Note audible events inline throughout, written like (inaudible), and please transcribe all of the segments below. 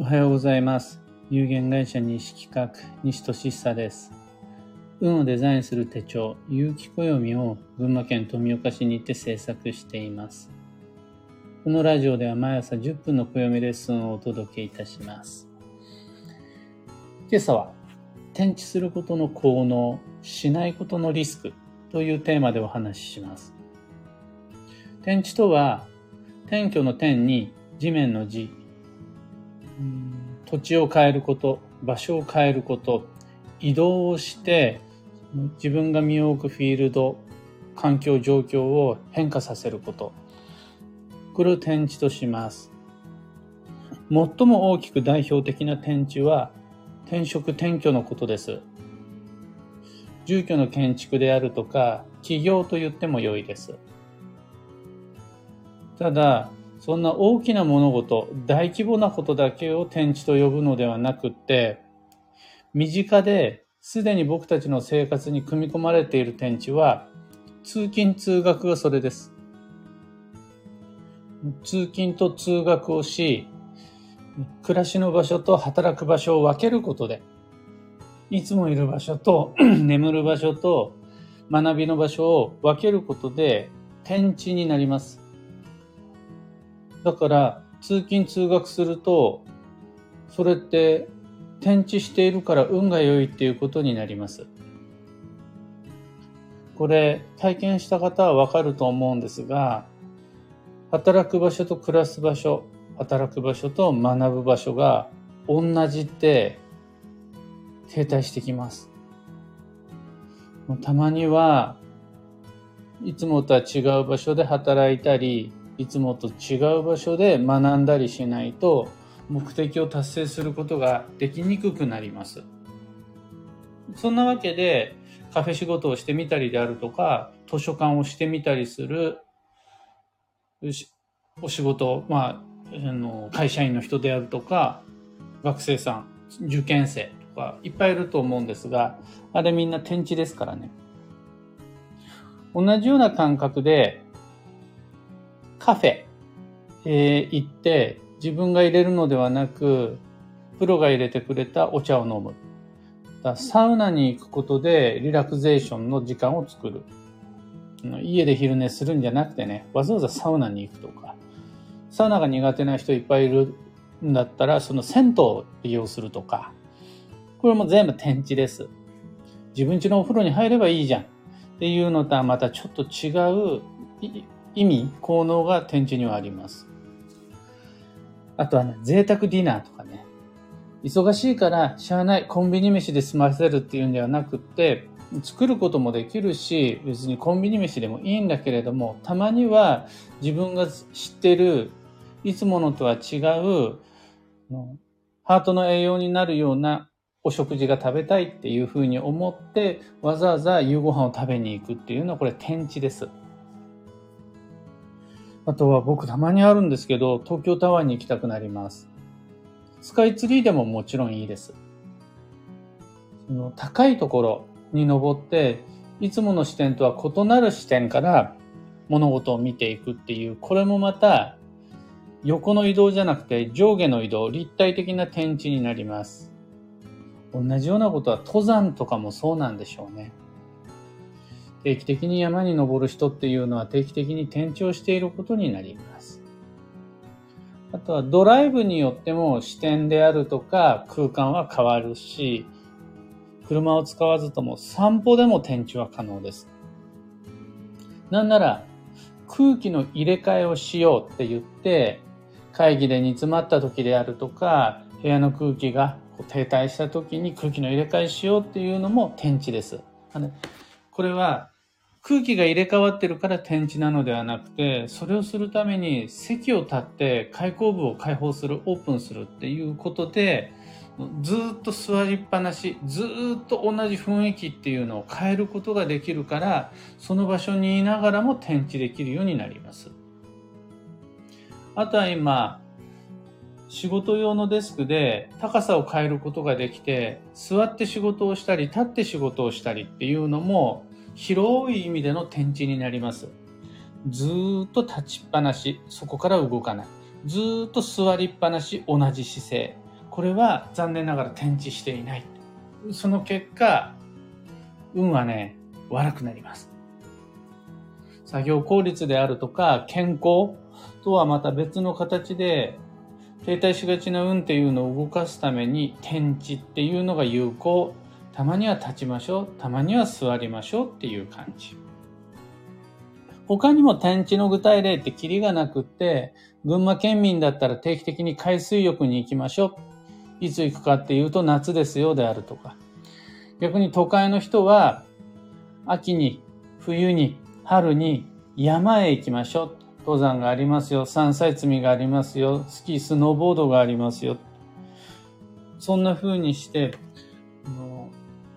おはようございます。有限会社西企画、西俊久です。運をデザインする手帳、有機暦を群馬県富岡市にて制作しています。このラジオでは毎朝10分の暦レッスンをお届けいたします。今朝は、転地することの効能、しないことのリスクというテーマでお話しします。転地とは、転居の天に地面の地、土地を変えること、場所を変えること、移動をして自分が身を置くフィールド、環境、状況を変化させること。これを天地とします。最も大きく代表的な天地は転職転居のことです。住居の建築であるとか、起業と言っても良いです。ただ、そんな大きな物事、大規模なことだけを天地と呼ぶのではなくって、身近ですでに僕たちの生活に組み込まれている天地は、通勤通学がそれです。通勤と通学をし、暮らしの場所と働く場所を分けることで、いつもいる場所と (clears throat) 眠る場所と学びの場所を分けることで天地になります。だから、通勤通学すると、それって転地しているから運が良いっていうことになります。これ、体験した方はわかると思うんですが、働く場所と暮らす場所、働く場所と学ぶ場所が同じって停滞してきます。たまにはいつもとは違う場所で働いたり、いつもと違う場所で学んだりしないと目的を達成することができにくくなります。そんなわけでカフェ仕事をしてみたりであるとか図書館をしてみたりするお仕事、まあ、あの会社員の人であるとか学生さん、受験生とかいっぱいいると思うんですがあれみんな天地ですからね。同じような感覚でカフェ、えー、行って自分が入れるのではなく、プロが入れてくれたお茶を飲む。だサウナに行くことでリラクゼーションの時間を作る。家で昼寝するんじゃなくてね、わざわざサウナに行くとか。サウナが苦手な人いっぱいいるんだったら、その銭湯を利用するとか。これも全部天地です。自分家のお風呂に入ればいいじゃん。っていうのとはまたちょっと違う意味、効能が天地にはあります。あとはね、贅沢ディナーとかね。忙しいからしゃあない、コンビニ飯で済ませるっていうんではなくって、作ることもできるし、別にコンビニ飯でもいいんだけれども、たまには自分が知ってる、いつものとは違う、ハートの栄養になるようなお食事が食べたいっていうふうに思って、わざわざ夕ご飯を食べに行くっていうのはこれ天地です。あとは僕たまにあるんですけど、東京タワーに行きたくなります。スカイツリーでももちろんいいです。その高いところに登って、いつもの視点とは異なる視点から物事を見ていくっていう、これもまた横の移動じゃなくて上下の移動、立体的な天地になります。同じようなことは登山とかもそうなんでしょうね。定期的に山に登る人っていうのは定期的に転調していることになります。あとはドライブによっても視点であるとか空間は変わるし、車を使わずとも散歩でも転調は可能です。なんなら空気の入れ替えをしようって言って会議で煮詰まった時であるとか部屋の空気が停滞した時に空気の入れ替えしようっていうのも天地です。これは空気が入れ替わってるから天地なのではなくて、それをするために席を立って開口部を開放する、オープンするっていうことで、ずっと座りっぱなし、ずっと同じ雰囲気っていうのを変えることができるから、その場所にいながらも天地できるようになります。あとは今、仕事用のデスクで高さを変えることができて、座って仕事をしたり、立って仕事をしたりっていうのも、広い意味での天地になります。ずっと立ちっぱなし、そこから動かない。ずっと座りっぱなし、同じ姿勢。これは残念ながら転地していない。その結果、運はね、悪くなります。作業効率であるとか、健康とはまた別の形で、停滞しがちな運っていうのを動かすために、転地っていうのが有効。たまには立ちましょう。たまには座りましょうっていう感じ。他にも転地の具体例ってキリがなくって、群馬県民だったら定期的に海水浴に行きましょう。いつ行くかっていうと夏ですよであるとか。逆に都会の人は秋に、冬に、春に山へ行きましょう。登山がありますよ。山菜摘みがありますよ。スキー、スノーボードがありますよ。そんな風にして、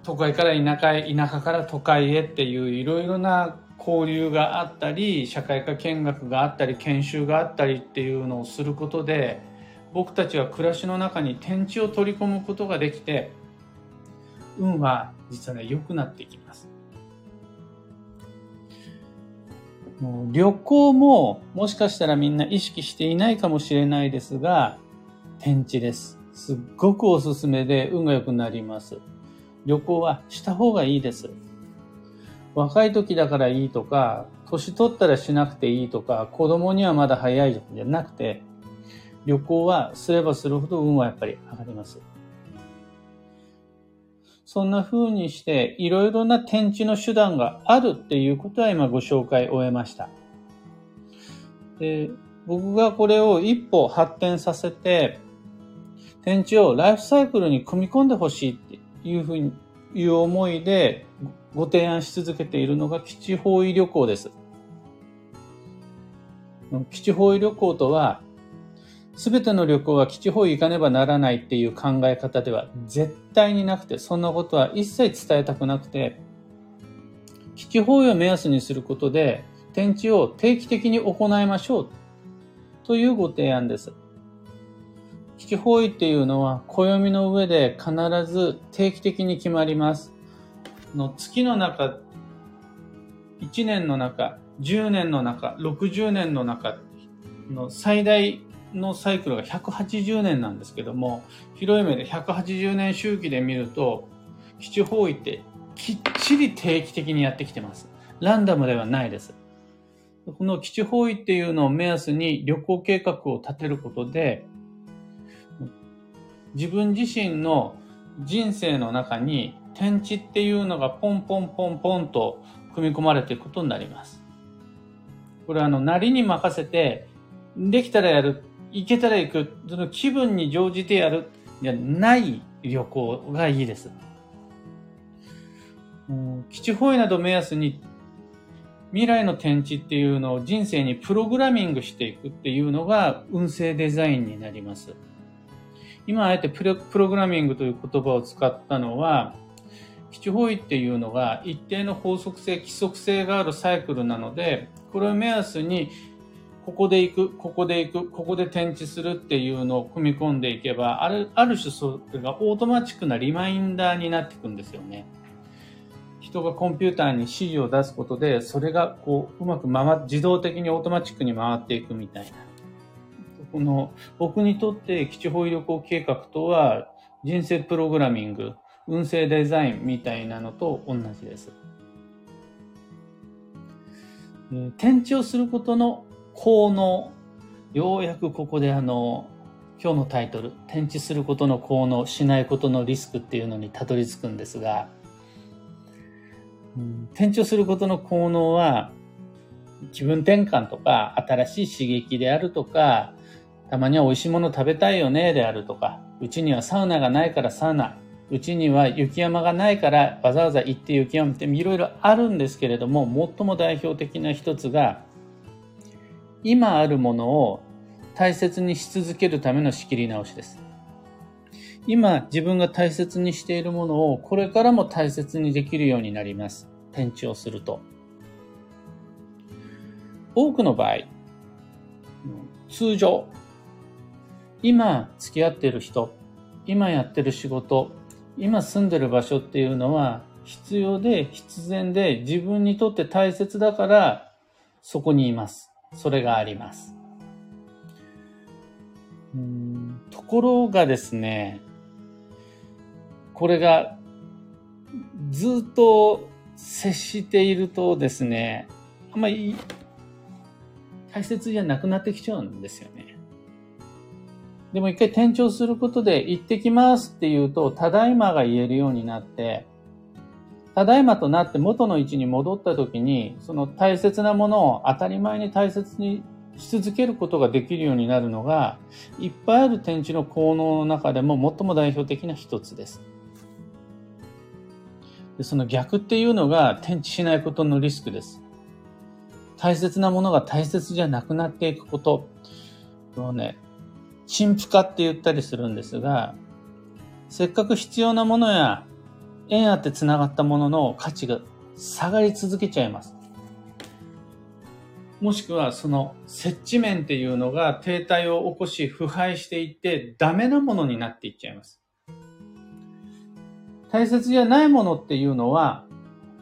都会から田舎へ、田舎から都会へっていういろいろな交流があったり社会科見学があったり研修があったりっていうのをすることで僕たちは暮らしの中に天地を取り込むことができて運は実はね良くなっていきます。旅行ももしかしたらみんな意識していないかもしれないですが天地です。すっごくおすすめで運が良くなります。旅行はした方がいいです若い時だからいいとか、年取ったらしなくていいとか、子供にはまだ早いじゃなくて、旅行はすればするほど運はやっぱり上がります。そんな風にして、いろいろな天地の手段があるっていうことは今ご紹介終えました。で僕がこれを一歩発展させて、天地をライフサイクルに組み込んでほしいっていうふうにいう思いでご提案し続けているのが基地方位旅行です。基地方位旅行とは、すべての旅行は基地方位行かねばならないっていう考え方では絶対になくて、そんなことは一切伝えたくなくて、基地方位を目安にすることで、天地を定期的に行いましょうというご提案です。基地方位っていうのは暦の上で必ず定期的に決まります。の月の中、1年の中、10年の中、60年の中の最大のサイクルが180年なんですけども、広い目で180年周期で見ると、基地方位ってきっちり定期的にやってきてます。ランダムではないです。この基地方位っていうのを目安に旅行計画を立てることで、自分自身の人生の中に天地っていうのがポンポンポンポンと組み込まれていくことになります。これはあの、なりに任せて、できたらやる、行けたら行く、その気分に乗じてやる、じゃない旅行がいいです。基地方位など目安に未来の天地っていうのを人生にプログラミングしていくっていうのが運勢デザインになります。今あえてプログラミングという言葉を使ったのは、基地方位っていうのが一定の法則性、規則性があるサイクルなので、これを目安に、ここで行く、ここで行く、ここで転地するっていうのを組み込んでいけば、ある、ある種それがオートマチックなリマインダーになっていくんですよね。人がコンピューターに指示を出すことで、それがこう、うまく回、自動的にオートマチックに回っていくみたいな。この、僕にとって吉方位旅行計画とは、人生プログラミング、運勢デザインみたいなのと同じです。転地をすることの効能。ようやくここであの、今日のタイトル、転地することの効能、しないことのリスクっていうのにたどり着くんですが、うん、転地をすることの効能は、気分転換とか、新しい刺激であるとか、たまには美味しいもの食べたいよねであるとか、うちにはサウナがないからサウナ、うちには雪山がないからわざわざ行って雪山っていろいろあるんですけれども、最も代表的な一つが、今あるものを大切にし続けるための仕切り直しです。今自分が大切にしているものをこれからも大切にできるようになります。転地をすると。多くの場合、通常、今付き合っている人、今やってる仕事、今住んでる場所っていうのは必要で必然で自分にとって大切だからそこにいます。それがあります。ところがですね、これがずっと接しているとですね、あんまり大切じゃなくなってきちゃうんですよね。でも一回転調することで行ってきますって言うと、ただいまが言えるようになって、ただいまとなって元の位置に戻った時に、その大切なものを当たり前に大切にし続けることができるようになるのが、いっぱいある天地の効能の中でも最も代表的な一つです。でその逆っていうのが天地しないことのリスクです。大切なものが大切じゃなくなっていくこと。このね、陳腐化って言ったりするんですが、せっかく必要なものや縁あって繋がったものの価値が下がり続けちゃいます。もしくはその接地面っていうのが停滞を起こし腐敗していってダメなものになっていっちゃいます。大切じゃないものっていうのは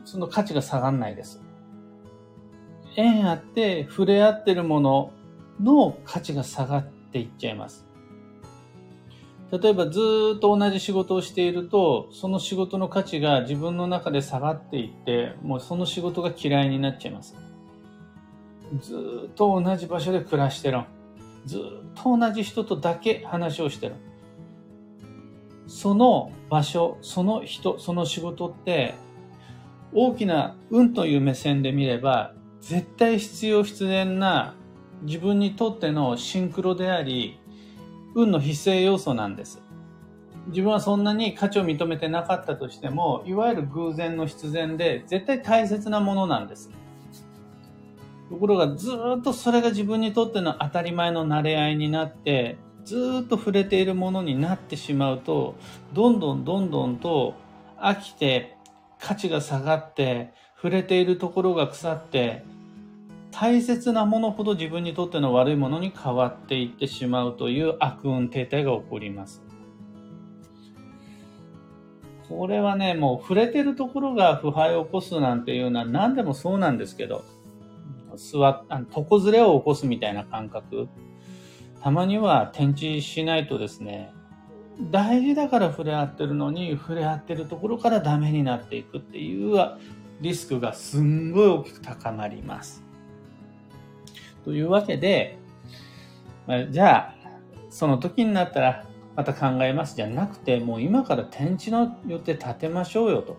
その価値が下がんないです。縁あって触れ合ってるものの価値が下がってっていっちゃいます。例えばずっと同じ仕事をしていると、その仕事の価値が自分の中で下がっていって、もうその仕事が嫌いになっちゃいます。ずっと同じ場所で暮らしてる。ずっと同じ人とだけ話をしてる。その場所、その人、その仕事って、大きな運という目線で見れば、絶対必要必然な自分にとってのシンクロであり、運の必須要素なんです。自分はそんなに価値を認めてなかったとしても、いわゆる偶然の必然で絶対大切なものなんです。ところがずっとそれが自分にとっての当たり前の慣れ合いになって、ずっと触れているものになってしまうと、どんどんどんどんと飽きて、価値が下がって、触れているところが腐って、大切なものほど自分にとっての悪いものに変わっていってしまうという悪運停滞が起こります。これはね、もう触れてるところが腐敗を起こすなんていうのは何でもそうなんですけど、座っ、あの床ずれを起こすみたいな感覚。たまには転地しないとですね、大事だから触れ合ってるのに、触れ合ってるところからダメになっていくっていうリスクがすんごい大きく高まります。というわけで、まじゃあ、その時になったらまた考えますじゃなくて、もう今から天地の予定立てましょうよと。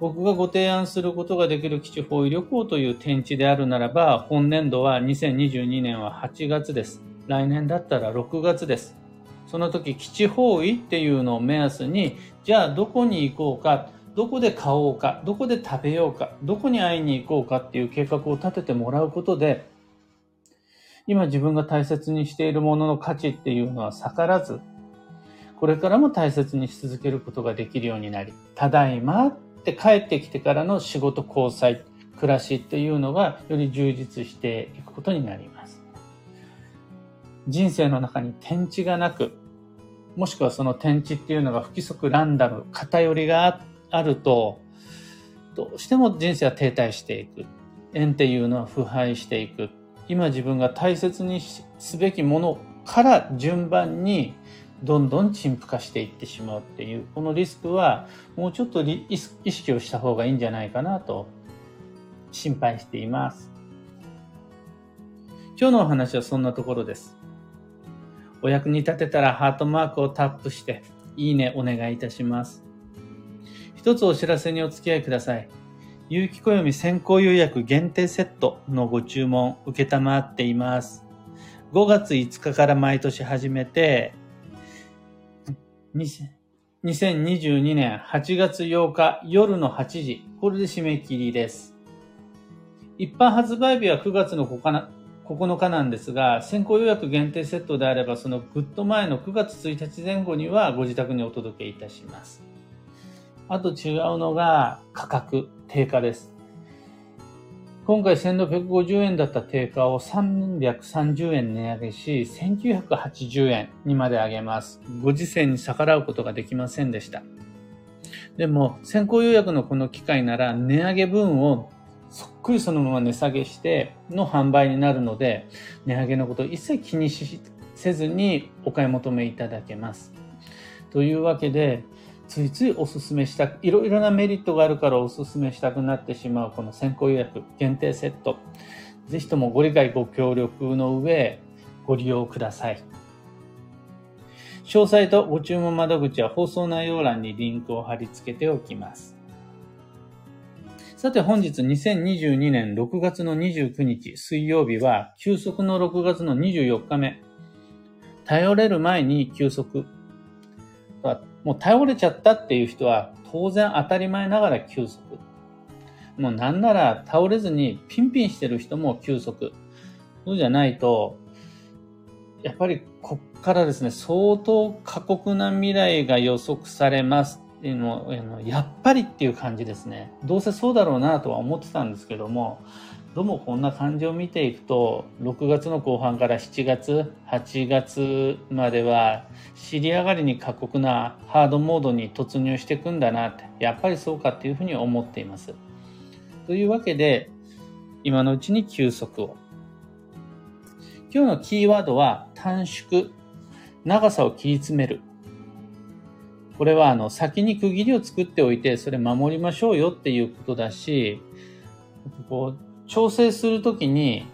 僕がご提案することができる基地方位旅行という天地であるならば、本年度は2022年は8月です。来年だったら6月です。その時基地方位っていうのを目安に、じゃあどこに行こうか、どこで買おうか、どこで食べようか、どこに会いに行こうかっていう計画を立ててもらうことで、今自分が大切にしているものの価値っていうのは逆らず、これからも大切にし続けることができるようになり、ただいまって帰ってきてからの仕事交際、暮らしっていうのがより充実していくことになります。人生の中に天地がなく、もしくはその天地っていうのが不規則ランダム、偏りがあって、あると、どうしても人生は停滞していく。縁っていうのは腐敗していく。今自分が大切にすべきものから順番にどんどん陳腐化していってしまうっていう、このリスクはもうちょっと意識をした方がいいんじゃないかなと心配しています。今日のお話はそんなところです。お役に立てたらハートマークをタップして、いいねお願いいたします。一つお知らせにお付き合いください。有機暦先行予約限定セットのご注文受けたまっています。5月5日から毎年始めて、2022年8月8日夜の8時、これで締め切りです。一般発売日は9月の9日なんですが、先行予約限定セットであれば、そのぐっと前の9月1日前後にはご自宅にお届けいたします。あと違うのが価格、定価です。今回1650円だった定価を330円値上げし、1980円にまで上げます。ご時世に逆らうことができませんでした。でも、先行予約のこの機会なら値上げ分をそっくりそのまま値下げしての販売になるので、値上げのことを一切気にしせずにお買い求めいただけます。というわけで、ついついおすすめしたいろいろなメリットがあるからおすすめしたくなってしまうこの先行予約限定セット。ぜひともご理解ご協力の上、ご利用ください。詳細とご注文窓口は放送内容欄にリンクを貼り付けておきます。さて本日2022年6月の29日水曜日は休息の6月の24日目。頼れる前に休息。もう頼れちゃったっていう人は当然当たり前ながら休息。もうなんなら倒れずにピンピンしてる人も休息。そうじゃないと、やっぱりこっからですね、相当過酷な未来が予測されますっていうのを、やっぱりっていう感じですね。どうせそうだろうなとは思ってたんですけども、どうもこんな感じを見ていくと、6月の後半から7月、8月までは、尻上がりに過酷なハードモードに突入していくんだなって、やっぱりそうかっていうふうに思っています。というわけで、今のうちに休息を。今日のキーワードは短縮。長さを切り詰める。これはあの先に区切りを作っておいてそれ守りましょうよっていうことだし、こう調整するときに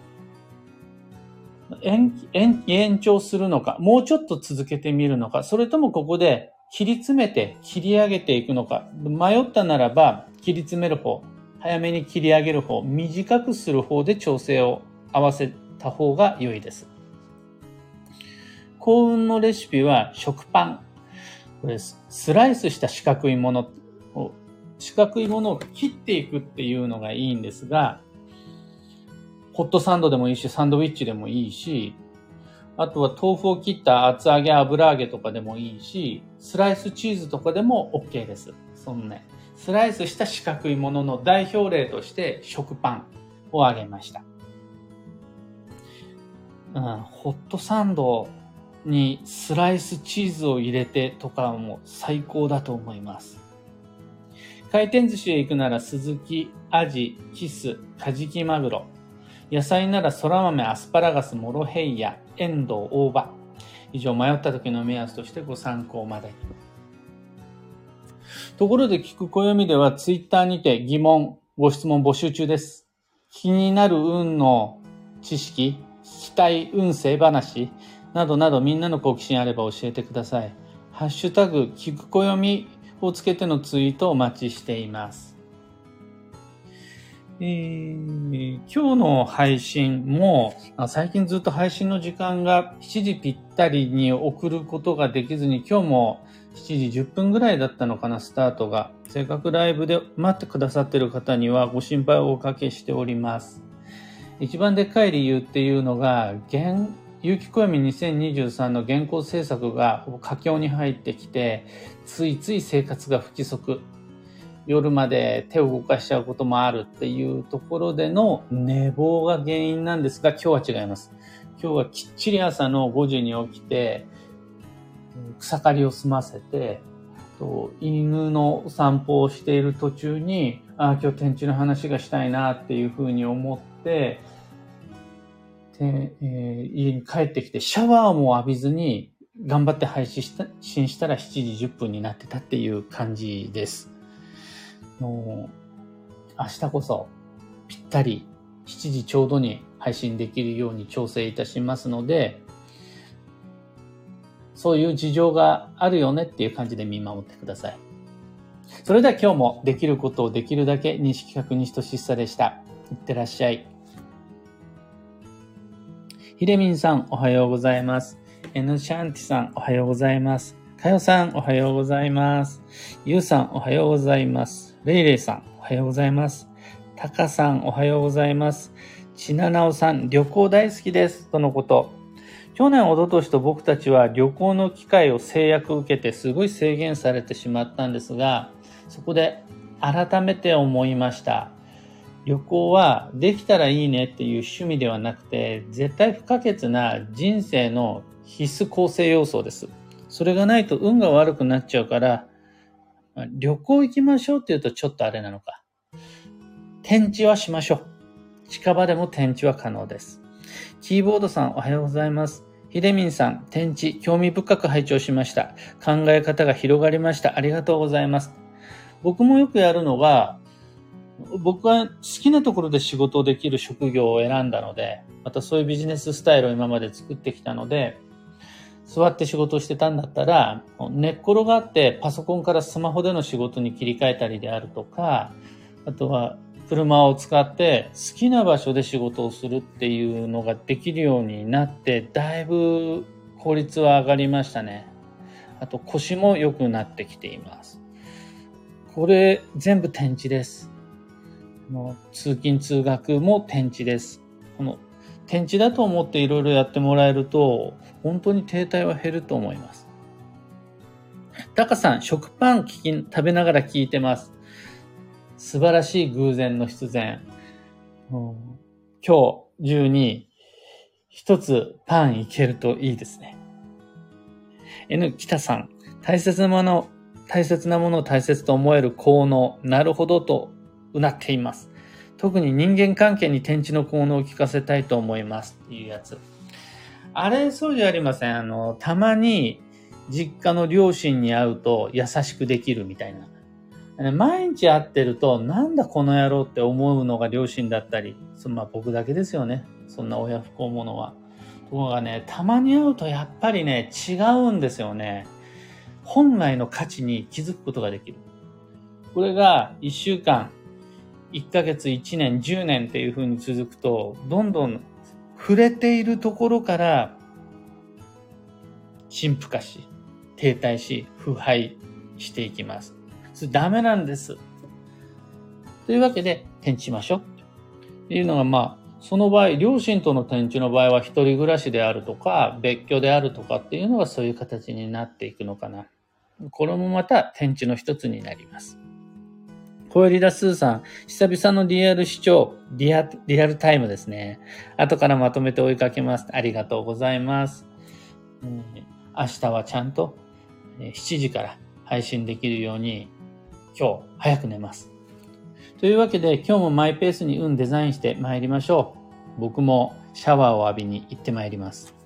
延延長するのか、もうちょっと続けてみるのか、それともここで切り詰めて切り上げていくのか、迷ったならば切り詰める方、早めに切り上げる方、短くする方で調整を合わせた方が良いです。幸運のレシピは食パン。これスライスした四角いものを、四角いものを切っていくっていうのがいいんですが、ホットサンドでもいいし、サンドウィッチでもいいし、あとは豆腐を切った厚揚げ、油揚げとかでもいいし、スライスチーズとかでも OK です。そのね、スライスした四角いものの代表例として食パンを挙げました。うん、ホットサンドにスライスチーズを入れてとかも最高だと思います。回転寿司へ行くなら鈴木、アジ、キス、カジキマグロ。野菜なら空豆、アスパラガス、モロヘイヤ、エンドウ、大葉。以上迷った時の目安としてご参考まで。ところで聞く暦ではツイッターにて疑問、ご質問募集中です。気になる運の知識、期待運勢話などなどみんなの好奇心あれば教えてください。ハッシュタグ、聞く暦をつけてのツイートをお待ちしています。えー、今日の配信も、最近ずっと配信の時間が7時ぴったりに送ることができずに、今日も7時10分ぐらいだったのかな、スタートが。せっかくライブで待ってくださっている方にはご心配をおかけしております。一番でっかい理由っていうのが、現、有機暦2023の原稿制作が佳境に入ってきて、ついつい生活が不規則。夜まで手を動かしちゃうこともあるっていうところでの寝坊が原因なんですが、今日は違います。今日はきっちり朝の5時に起きて、草刈りを済ませて、と犬の散歩をしている途中に、ああ、今日天地の話がしたいなっていうふうに思って、で、えー、家に帰ってきてシャワーも浴びずに頑張って配信したら7時10分になってたっていう感じです。もう明日こそぴったり7時ちょうどに配信できるように調整いたしますので、そういう事情があるよねっていう感じで見守ってください。それでは今日もできることをできるだけ認識確認しとしさでした。いってらっしゃい。ひれみんさん、おはようございます。N シャンティさん、おはようございます。かよさん、おはようございます。ゆうさん、おはようございます。れいれいさん、おはようございます。たかさん、おはようございます。ちななおさん、旅行大好きです。とのこと。去年、おととしと僕たちは旅行の機会を制約受けてすごい制限されてしまったんですが、そこで改めて思いました。旅行はできたらいいねっていう趣味ではなくて、絶対不可欠な人生の必須構成要素です。それがないと運が悪くなっちゃうから、ま旅行行きましょうって言うとちょっとあれなのか。展示はしましょう。近場でも展示は可能です。キーボードさんおはようございます。ひでみんさん、天地、興味深く拝聴しました。考え方が広がりました。ありがとうございます。僕もよくやるのが、僕は好きなところで仕事をできる職業を選んだので、またそういうビジネススタイルを今まで作ってきたので、座って仕事をしてたんだったら、寝っ転がってパソコンからスマホでの仕事に切り替えたりであるとか、あとは車を使って好きな場所で仕事をするっていうのができるようになって、だいぶ効率は上がりましたね。あと腰も良くなってきています。これ全部天地です。通勤通学も天地です。この天地だと思っていろいろやってもらえると、本当に停滞は減ると思います。タカさん、食パン聞き、食べながら聞いてます。素晴らしい偶然の必然。うん今日中に一つパンいけるといいですね。N 北さん、大切なもの、大切なものを大切と思える効能、なるほどとうなっています。特に人間関係に天地の効能を聞かせたいと思いますっていうやつ。あれ、そうじゃありません。あの、たまに実家の両親に会うと優しくできるみたいな。毎日会ってると、なんだこの野郎って思うのが両親だったり、そまあ僕だけですよね。そんな親不孝者は。ところがね、たまに会うとやっぱりね、違うんですよね。本来の価値に気づくことができる。これが1週間、1ヶ月、1年、10年っていう風に続くと、どんどん触れているところから、陳腐化し、停滞し、腐敗していきます。それダメなんです。というわけで、転地しましょう。っていうのが、まあ、その場合、両親との転地の場合は一人暮らしであるとか、別居であるとかっていうのがそういう形になっていくのかな。これもまた転地の一つになります。小エリダスーさん、久々のリアル視聴、リアリアルタイムですね。後からまとめて追いかけます。ありがとうございます。うん明日はちゃんと7時から配信できるように、今日早く寝ます。というわけで、今日もマイペースに運デザインして参りましょう。僕もシャワーを浴びに行って参ります。